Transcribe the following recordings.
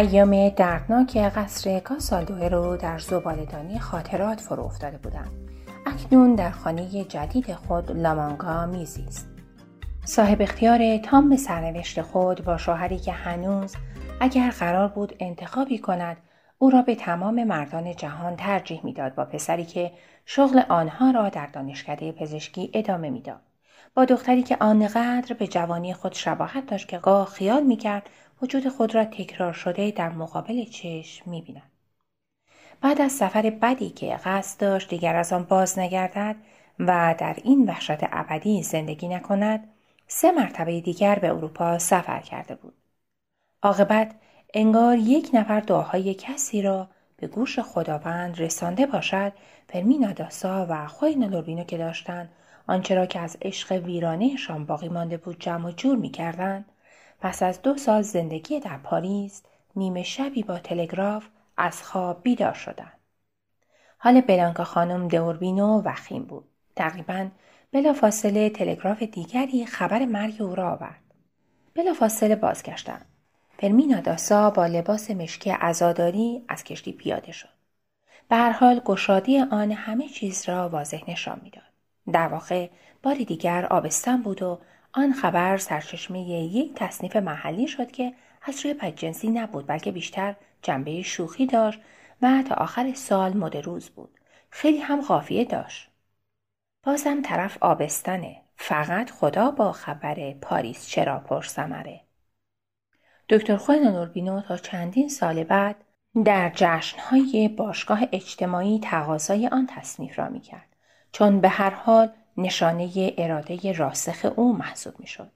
ایام دردناک قصر کاسالدوه رو در زبالدانی خاطرات فرو افتاده بودم. اکنون در خانه جدید خود لامانگا میزیست. صاحب اختیار تام به سرنوشت خود با شوهری که هنوز اگر قرار بود انتخابی کند او را به تمام مردان جهان ترجیح می‌داد با پسری که شغل آنها را در دانشکده پزشکی ادامه می‌داد با دختری که آنقدر به جوانی خود شباهت داشت که گاه خیال می‌کرد وجود خود را تکرار شده در مقابل چشم می‌بیند. بعد از سفر بدی که قصد داشت دیگر از آن باز نگردد و در این وحشت ابدی زندگی نکند سه مرتبه دیگر به اروپا سفر کرده بود. عاقبت انگار یک نفر دعاهای کسی را به گوش خداوند رسانده باشد فرمینا داسا و خوینا لوربینو که داشتند آنچه را که از عشق ویرانهشان باقی مانده بود جمع و جور می‌کردند پس از دو سال زندگی در پاریس نیمه شبی با تلگراف از خواب بیدار شدند. حال بلانکا خانم دوربینو وخیم بود. تقریبا بلافاصله تلگراف دیگری خبر مرگ او را آورد. بلافاصله بازگشتند. فرمینا داسا با لباس مشکی عزاداری از کشتی پیاده شد. به هر حال گشادی آن همه چیز را واضح نشان می‌داد. در واقع بار دیگر آبستن بود و آن خبر سرچشمه یک تصنیف محلی شد که از روی بدجنسی نبود بلکه بیشتر جنبه شوخی داشت و تا آخر سال مد روز بود. خیلی هم قافیه داشت. بازم طرف آبستنه. فقط خدا با خبر پاریس چرا پرسمره. دکتر خوین نوربینو تا چندین سال بعد در جشنهای باشگاه اجتماعی تقاضای آن تصنیف را می‌کرد چون به هر حال نشانه اراده راسخ او محسوب می‌شد.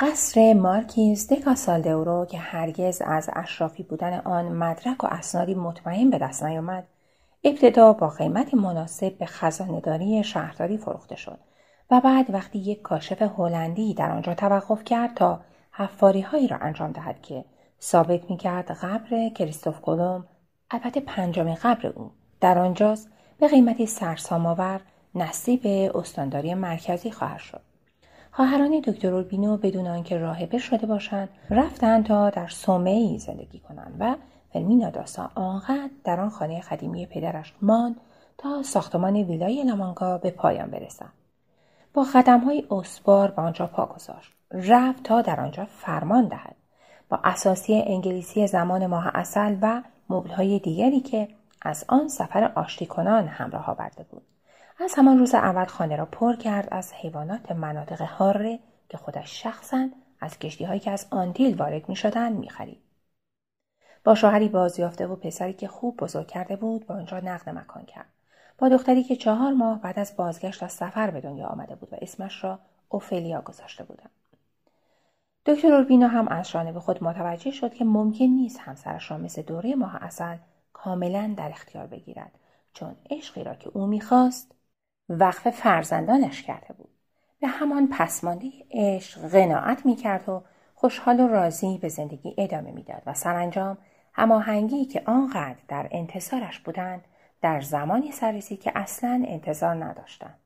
قصر مارکیز دکاسالدورو که هرگز از اشرافی بودن آن مدرک و اسنادی مطمئن به دست نیامد ابتدا با قیمت مناسب به خزانهداری شهرداری فروخته شد و بعد وقتی یک کاشف هلندی در آنجا توقف کرد تا حفاری هایی را انجام دهد که ثابت می کرد قبر کریستوف کلوم البته پنجمین قبر او در آنجاست به قیمتی سرسامآور نصیب استانداری مرکزی خواهد شد. خواهران دکتر اوربینو بدون آنکه راهبه شده باشند رفتند تا در ای زندگی کنند و فرمینا داسا آنقدر در آن خانه قدیمی پدرش ماند تا ساختمان ویلای لامانگا به پایان برسد. با های اسبار به آنجا پا گذاشت. رفت تا در آنجا فرمان دهد. با اساسی انگلیسی زمان ماه اصل و های دیگری که از آن سفر آشتی کنان همراه آورده بود. از همان روز اول خانه را پر کرد از حیوانات مناطق حاره که خودش شخصا از کشتی هایی که از آندیل وارد می شدن می خرید. با شوهری بازیافته و پسری که خوب بزرگ کرده بود به آنجا نقد مکان کرد. با دختری که چهار ماه بعد از بازگشت از سفر به دنیا آمده بود و اسمش را اوفلیا گذاشته بودند. دکتر اوربینو هم از به خود متوجه شد که ممکن نیست همسرش را مثل دوره ماه اصل کاملا در اختیار بگیرد چون عشقی را که او می‌خواست وقف فرزندانش کرده بود. به همان پسماندی عشق قناعت می‌کرد و خوشحال و راضی به زندگی ادامه می‌داد و سرانجام هماهنگی که آنقدر در انتظارش بودند در زمانی سررسید که اصلا انتظار نداشتند.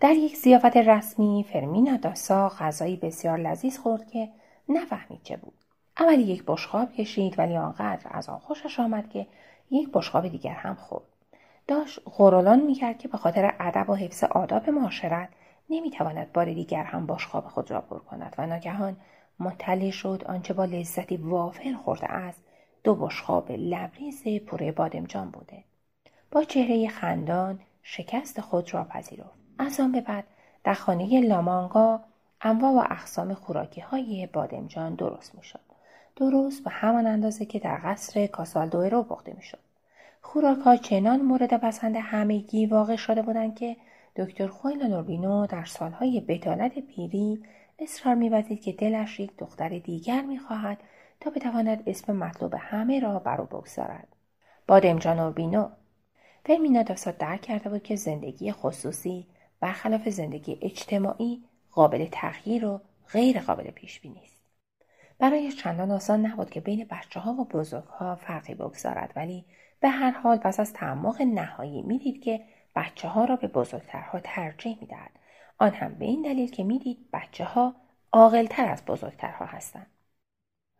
در یک زیافت رسمی فرمینا داسا غذایی بسیار لذیذ خورد که نفهمید چه بود. اولی یک بشخاب کشید ولی آنقدر از آن خوشش آمد که یک بشخاب دیگر هم خورد. داشت غرولان می‌کرد که به خاطر ادب و حفظ آداب معاشرت نمی‌تواند بار دیگر هم باشخواب خود را پر کند و ناگهان مطلع شد آنچه با لذتی وافر خورده است. دو بشخاب لبریز پره بادمجان بوده. با چهره خندان شکست خود را پذیرفت. از آن به بعد در خانه لامانگا انواع و اقسام خوراکی های بادمجان درست می‌شد. درست به همان اندازه که در قصر کاسالدوئرو پخته می‌شد. خوراک چنان مورد پسند همگی واقع شده بودند که دکتر خویل لوربینو در سالهای بتالت پیری اصرار میورزید که دلش یک دختر دیگر می‌خواهد تا بتواند اسم مطلوب همه را بر او بگذارد بادمجان اوربینو فرمینا داسا درک کرده بود که زندگی خصوصی برخلاف زندگی اجتماعی قابل تغییر و غیر قابل پیش بینی است. برای چندان آسان نبود که بین بچه ها و بزرگ ها فرقی بگذارد ولی به هر حال پس از تعمق نهایی می‌دید که بچه ها را به بزرگترها ترجیح می‌دهد. آن هم به این دلیل که می‌دید بچه ها عاقلتر از بزرگترها هستند.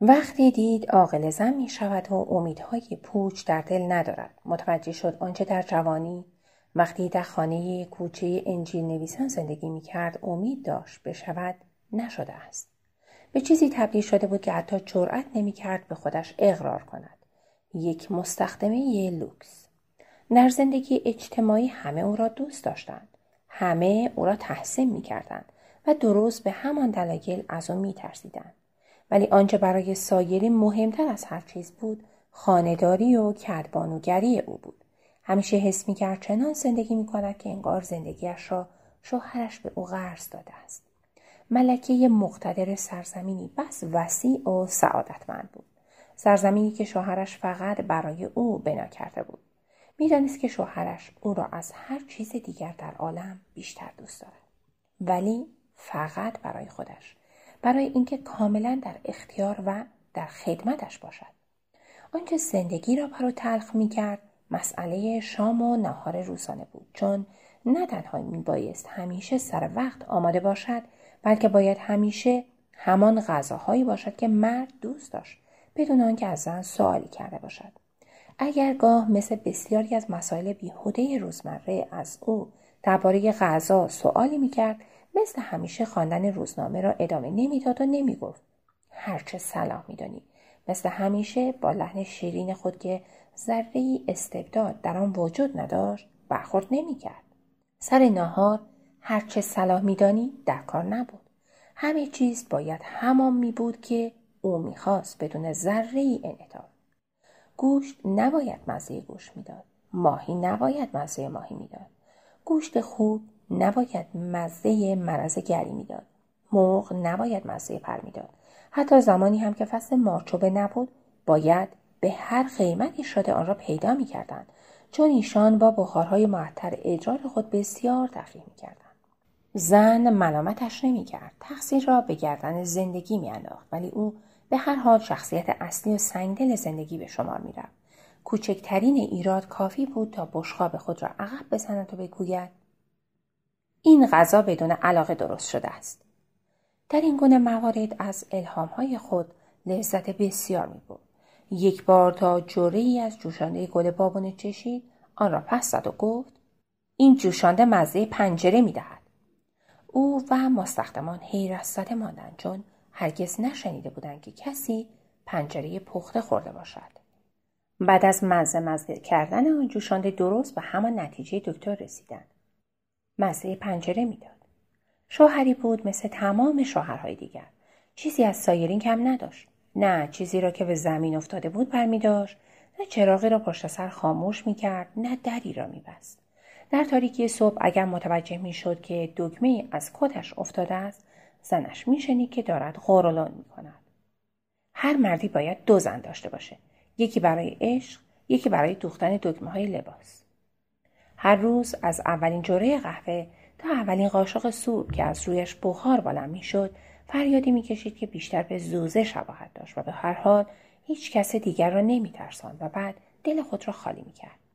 وقتی دید عاقل زن می شود و امیدهای پوچ در دل ندارد متوجه شد آنچه در جوانی. وقتی در خانه کوچه انجیل نویسان زندگی می کرد امید داشت بشود نشده است. به چیزی تبدیل شده بود که حتی جرأت نمی کرد به خودش اقرار کند. یک مستخدمه لوکس. در زندگی اجتماعی همه او را دوست داشتند. همه او را تحسین می کردند و درست به همان دلایل از او می ترسیدند. ولی آنچه برای سایری مهمتر از هر چیز بود خانهداری و کدبانوگری او بود. همیشه حس می‌کرد چنان زندگی می‌کند که انگار زندگیش را شوهرش به او قرض داده است. ملکه مقتدر سرزمینی. بس وسیع و سعادتمند بود. سرزمینی که شوهرش فقط برای او بنا کرده بود. می‌دانست که شوهرش او را از هر چیز دیگر در عالم بیشتر دوست دارد. ولی فقط برای خودش. برای اینکه کاملا در اختیار و در خدمتش باشد. آنچه زندگی را برو تلخ می کرد مسئله شام و نهار روزانه بود. چون نه تنها می بایست همیشه سر وقت آماده باشد بلکه باید همیشه همان غذاهایی باشد که مرد دوست داشت بدون آنکه از زن سوالی کرده باشد. اگر گاه مثل بسیاری از مسائل بیهوده روزمره از او درباره غذا سوالی می‌کرد مثل همیشه خواندن روزنامه را ادامه نمی‌داد و نمی‌گفت. هرچه صلاح میدانی. مثل همیشه با لحن شیرین خود که ذره استبداد در آن وجود نداشت برخورد نمی‌کرد. سر ناهار هرچه صلاح میدانی در کار نبود. همه چیز باید همان می بود که او می‌خواست بدون ذره ای انعطاف. گوشت نباید مزه گوشت می‌داد. ماهی نباید مزه ماهی می‌داد. گوشت خوب نباید مزه مرض گری می‌داد. مرغ نباید مزه پر می‌داد. حتی زمانی هم که فصل مارچوبه نبود باید به هر قیمتی شده آن را پیدا می‌کردند. چون ایشان با بخارهای معطر ادرار خود بسیار تفریح می‌کردند. زن ملامتش نمی‌کرد تقصیر را به گردن زندگی میانداخت ولی او به هر حال شخصیت اصلی و سنگدل زندگی به شمار می‌رفت کوچکترین ایراد کافی بود تا بشخاب خود را عقب بزند و بگوید این غذا بدون علاقه درست شده است در این گونه موارد از الهامهای خود لذت بسیار می بود. یک بار تا جوره ای از جوشانده گل بابونه چشید آن را پس زد و گفت این جوشانده مزه پنجره می دهد. او و مستخدمان حیرت زده ماندند چون هرگز نشنیده بودند که کسی پنجره پخته خورده باشد. بعد از مزه مزه کردن آن جوشانده درست به همان نتیجه دکتر رسیدند. مزه پنجره می‌داد. شوهری بود مثل تمام شوهرهای دیگر. چیزی از سایرین کم نداشت. نه چیزی را که به زمین افتاده بود برمیداشت نه چراغی را پشت سر خاموش می‌کرد نه دری را میبست در تاریکی صبح اگر متوجه می‌شد که دکمه از کتش افتاده است زنش میشنید که دارد غورلون می‌کند. هر مردی باید دو زن داشته باشه. یکی برای عشق یکی برای دوختن دکمه های لباس. هر روز از اولین جوره قهوه تا اولین قاشق سوپ که از رویش بخار بلند می‌شد فریادی می‌کشید که بیشتر به زوزه شباهت داشت و به هر حال هیچ کس دیگر را نمیترساند و بعد دل خود را خالی می‌کرد.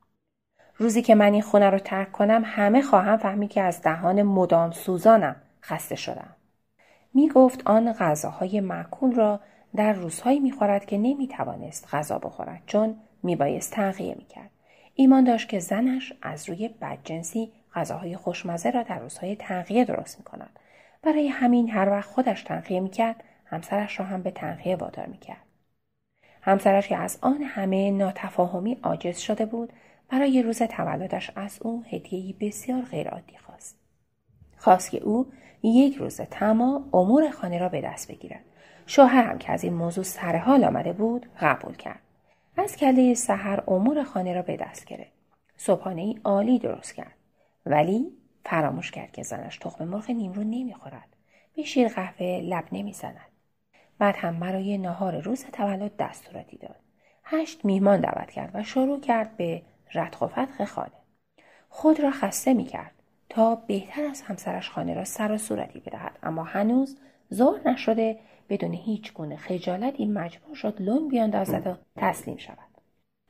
روزی که من این خونه را ترک کنم همه خواهم فهمید که از دهان مدام سوزانم خسته شدم می گفت آن غذاهای معکول را در روزهایی می‌خورد که نمی‌توانست غذا بخورد چون میبایست تغییر می‌کرد ایمان داشت که زنش از روی بدجنسی غذاهای خوشمزه را در روزهای تنقیه درست می کند. برای همین هر وقت خودش تنقیه می کرد همسرش را هم به تنقیه وادار می کرد. همسرش که از آن همه ناتفاهمی عاجز شده بود برای روز تولدش از او هدیهی بسیار غیرعادی خواست. خواست که او یک روز تمام امور خانه را به دست بگیرد. شوهرم که از این موضوع سر حال آمده بود قبول کرد. از کله سحر امور خانه را به دست گرفت صبحانه ای عالی درست کرد ولی فراموش کرد که زنش تخم مرغ نیمرو نمی‌خورد به شیر قهوه لب نمی‌زند بعد هم برای نهار روز تولد دستوراتی داد هشت میهمان دعوت کرد و شروع کرد به ردخ و فتخ خانه خود را خسته می‌کرد تا بهتر از همسرش خانه را سر و صورتی بدهد. اما هنوز ظهر نشده بدون هیچ گونه خجالتی مجبور شد لون بیاندازد و تسلیم شود.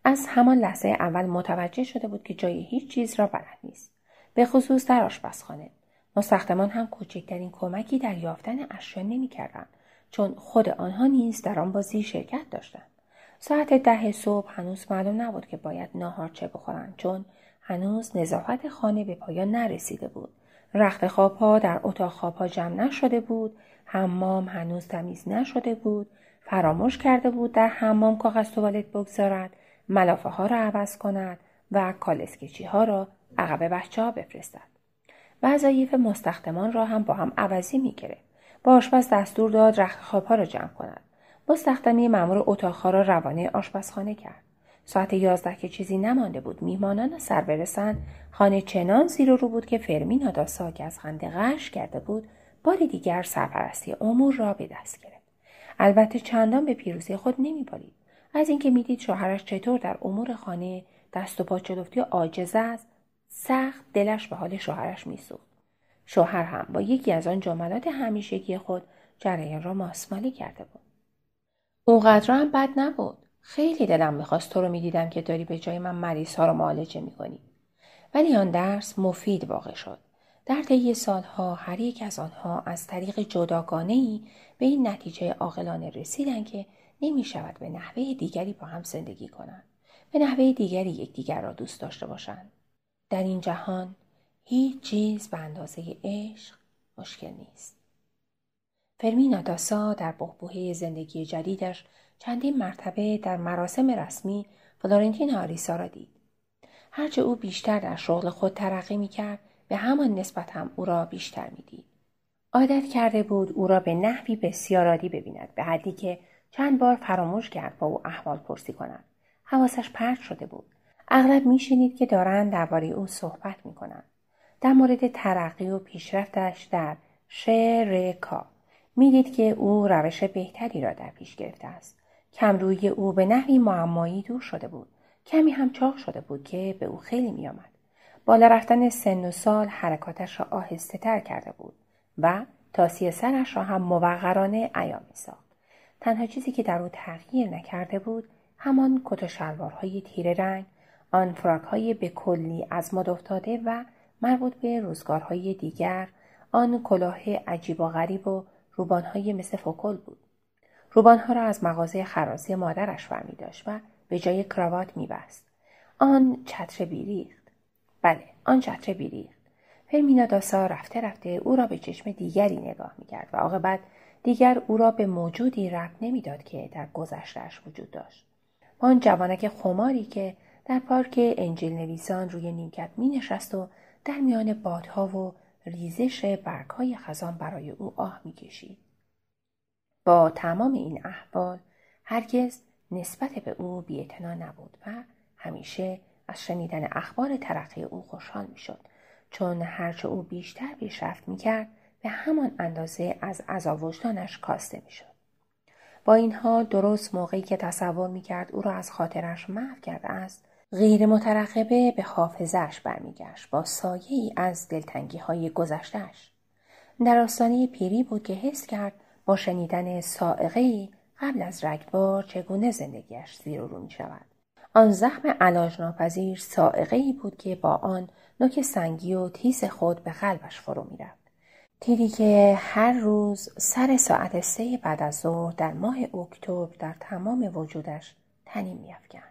از همان لحظه اول متوجه شده بود که جای هیچ چیز را بلد نیست. به خصوص در آشپزخانه. مستخدمان هم کوچکترین کمکی در یافتن اشیا نمی‌کردند چون خود آنها نیز در آن بازی شرکت داشتند. ساعت ده صبح هنوز معلوم نبود که باید ناهار چه بخورند چون هنوز نظافت خانه به پایان نرسیده بود رخت خوابها در اتاق خوابها جمع نشده بود حمام هنوز تمیز نشده بود فراموش کرده بود در حمام کاغذ توالت بگذارد ملافه ها را عوض کند و کالسکیچی ها را عقب بچه ها بفرستد وظایف مستخدمان را هم با هم عوضی می گرفت. با آشپز دستور داد رخت خوابها را جمع کند. مستخدمی مأمور اتاقها را روانه آشپزخانه کرد. ساعت یازده که چیزی نمانده بود میهمانان سر برسند خانه چنان زیر و رو بود که فرمینا داسا که از خنده غش کرده بود بار دیگر سرپرستی امور را به دست گرفت. البته چندان به پیروزی خود نمیبالید. از اینکه می‌دید شوهرش چطور در امور خانه دست و پا چلفتی عاجز است سخت دلش به حال شوهرش میسوخت. شوهر هم با یکی از آن جملات همیشگی خود جریان را ماسمالی کرده بود. اونقدر هم بد نبود. خیلی دلم می‌خواست تو رو می‌دیدم که داری به جای من مریض ها رو معالجه می‌کنی. ولی آن درس مفید واقع شد. در طی سالها هر یک از آنها از طریق جداگانه ای به این نتیجه عاقلانه رسیدند که نمی شود به نحوه دیگری با هم زندگی کنند. به نحوه دیگری یکدیگر را دوست داشته باشند. در این جهان هیچ چیز به اندازه عشق مشکل نیست. فرمینا داسا در بحبوحه زندگی جدیدش چندین مرتبه در مراسم رسمی فلورنتین آریسا را دید. هرچه او بیشتر در شغل خود ترقی می کرد به همان نسبت هم او را بیشتر می دید. عادت کرده بود او را به نحوی بسیار عادی ببیند به حدی که چند بار فراموش کرد با او احوال پرسی کند. حواسش پرت شده بود. اغلب میشنید که دارند درباره او صحبت می‌کنند. در مورد ترقی و پیشرفتش در شعر کا. می‌دید که او روش بهتری را در پیش گرفته است. کمروی او به نحوی معمایی دور شده بود. کمی هم چاق شده بود که به او خیلی میآمد. بالا رفتن سن و سال حرکاتش را آهسته تر کرده بود و تاسی سرش را هم موقرانه ایام ساخت تنها چیزی که در او تغییر نکرده بود همان کت و شلوارهای تیره رنگ آن های به کلی از مد افتاده و مربوط به روزگارهای دیگر آن کلاه عجیب و غریب و روبانهای مثل فکل بود. روبانها را از مغازه خراسی مادرش برمی داشت و به جای کراوات میبست. آن چتر بیریخت. بله آن چتر بیریخت. فرمینا داسا رفته رفته او را به چشم دیگری نگاه می‌کرد و عاقبت دیگر او را به موجودی ربط نمی‌داد که در گذشتهاش وجود داشت. آن جوانک خماری که در پارک انجیل نویسان روی نیمکت می نشست و در میان بادها و ریزش برگهای خزان برای او آه می کشید. با تمام این احوال هرگز نسبت به او بیعتنا نبود و همیشه از شنیدن اخبار ترقی او خوشحال می شد چون هرچه او بیشتر پیشرفت می کرد به همان اندازه از عذا وجدانش کاسته می شد. با این حال درست موقعی که تصور می کرد او را از خاطرش محو کرده است غیر مترقبه به حافظش برمیگشت با سایه ای از دلتنگی های گذشتش. در آستانه پیری بود که حس کرد با شنیدن سائقه قبل از رگبار چگونه زندگیش زیر و رو می شود. آن زخم علاج ناپذیر سائقه ای بود که با آن نوک سنگی و تیز خود به قلبش فرو می رفت. تیری که هر روز سر ساعت سه بعد از ظهر در ماه اکتبر در تمام وجودش تنین میافکند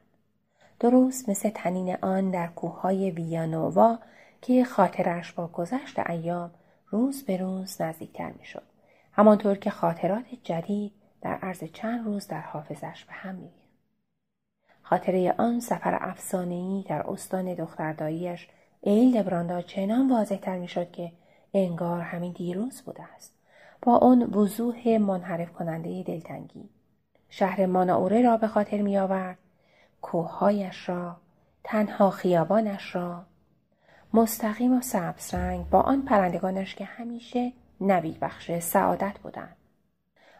درست مثل تنین آن در کوههای ویانووا که خاطرش با گذشت ایام روز به روز نزدیکتر می‌شد. همانطور که خاطرات جدید در عرض چند روز در حافظش به هم میریخت خاطره آن سفر افسانهای در استان دخترداییش ایل براندا چنان واضحتر می‌شد که انگار همین دیروز بوده است. با آن وضوح منحرف کننده دلتنگی. شهر ماناوره را به خاطر می آورد کوههایش را تنها خیابانش را. مستقیم و سبز رنگ با آن پرندگانش که همیشه نوید بخش سعادت بودند.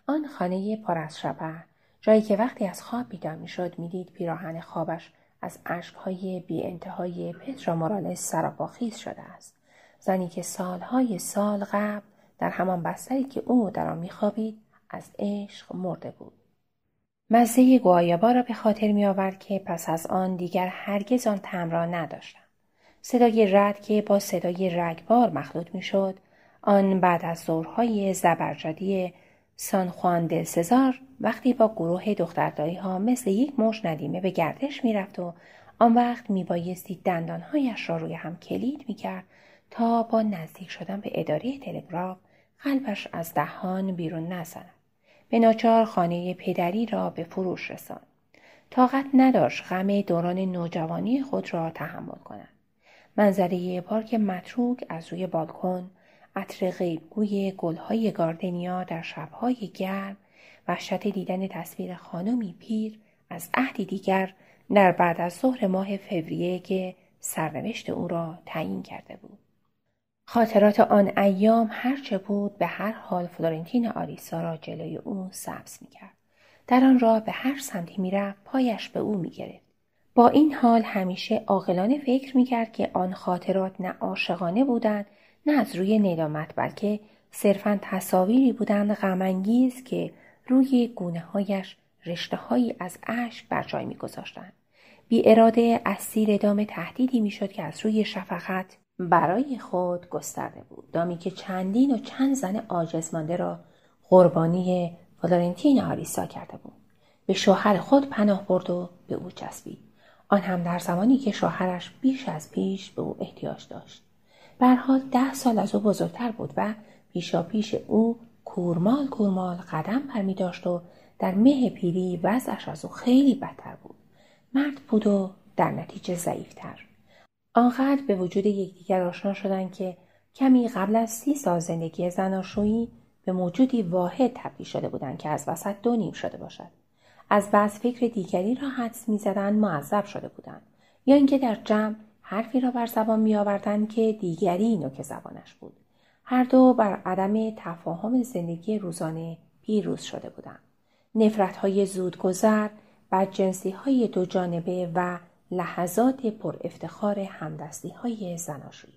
آن خانه پر از شبه جایی که وقتی از خواب بیدار می‌شد می‌دید پیراهن خوابش از اشکهای بی انتهای پترا مورالس سراپاخیز شده است. زنی که سالهای سال قبل در همان بستری که او در آن میخوابید از عشق مرده بود. مزه گوایابا را به خاطر می آورد که پس از آن دیگر هرگز آن تم را نداشتم. صدای رد که با صدای رگبار مخلوط می شد، آن بعد از ظهرهای زبرجدی سان دل سزار وقتی با گروه دخترداری ها مثل یک مش ندیمه به گردش می‌رفت و آن وقت میبایستی دندانهایش را روی هم کلید می‌کرد تا با نزدیک شدن به اداره تلگراف قلبش از دهان بیرون نزند به ناچار خانه پدری را به فروش رساند. طاقت نداشت غم دوران نوجوانی خود را تحمل کند. منظره پارک متروک از روی بالکن عطر غیبگوی گلهای گاردنیا در شبهای گرم وحشت دیدن تصویر خانمی پیر از عهدی دیگر در بعد از ظهر ماه فوریه که سرنوشت او را تعیین کرده بود. خاطرات آن ایام هرچه بود به هر حال فلورنتین آریسا را جلوی او سبز می‌کرد. در آن راه به هر سمتی می‌رفت پایش به او می‌گرفت. با این حال همیشه عاقلانه فکر می‌کرد که آن خاطرات نه عاشقانه بودند نه از روی ندامت بلکه صرفا تصاویری بودند غمانگیز که روی گونه هایش رشته هایی از اشک بر جای میگذاشتند. بی اراده اسیر دام تهدیدی می‌شد که از روی شفقت برای خود گسترده بود. دامی که چندین و چند زن عاجز مانده را قربانی فلورنتین آریسا کرده بود. به شوهر خود پناه برد و به او چسبید. آن هم در زمانی که شوهرش بیش از پیش به او احتیاج داشت. برحال ده سال از او بزرگتر بود و پیشا پیش او کورمال کورمال قدم برمی داشت و در مه پیری وضعش از او خیلی بدتر بود. مرد بود و در نتیجه ضعیفتر. آنقدر به وجود یکدیگر آشنا شدند که کمی قبل از سی سال زندگی زناشویی به موجودی واحد تبدیل شده بودند که از وسط دو نیم شده باشد. از بعض فکر دیگری را حدس می‌زدند معذب شده بودند. یا اینکه در جمع حرفی را بر زبان میآوردند که دیگری نوک زبانش بود. هر دو بر عدم تفاهم زندگی روزانه پیروز شده بودند. نفرت های زودگذر بدجنسی های دو جانبه و لحظات پر افتخار همدستی های زناشویی.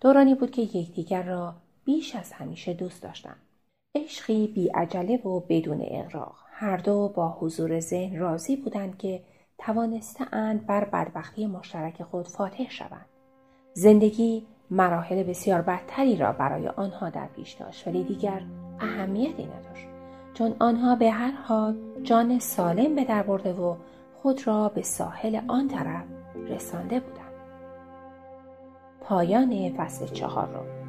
دورانی بود که یکدیگر را بیش از همیشه دوست داشتند عشقی بی عجله و بدون اغراق. هر دو با حضور ذهن راضی بودند که توانستهاند بر بدبختی مشترک خود فاتح شوند. زندگی مراحل بسیار بدتری را برای آنها در پیش داشت ولی دیگر اهمیتی نداشت. چون آنها به هر حال جان سالم به در برده و خود را به ساحل آن طرف رسانده بودند. پایان فصل چهار را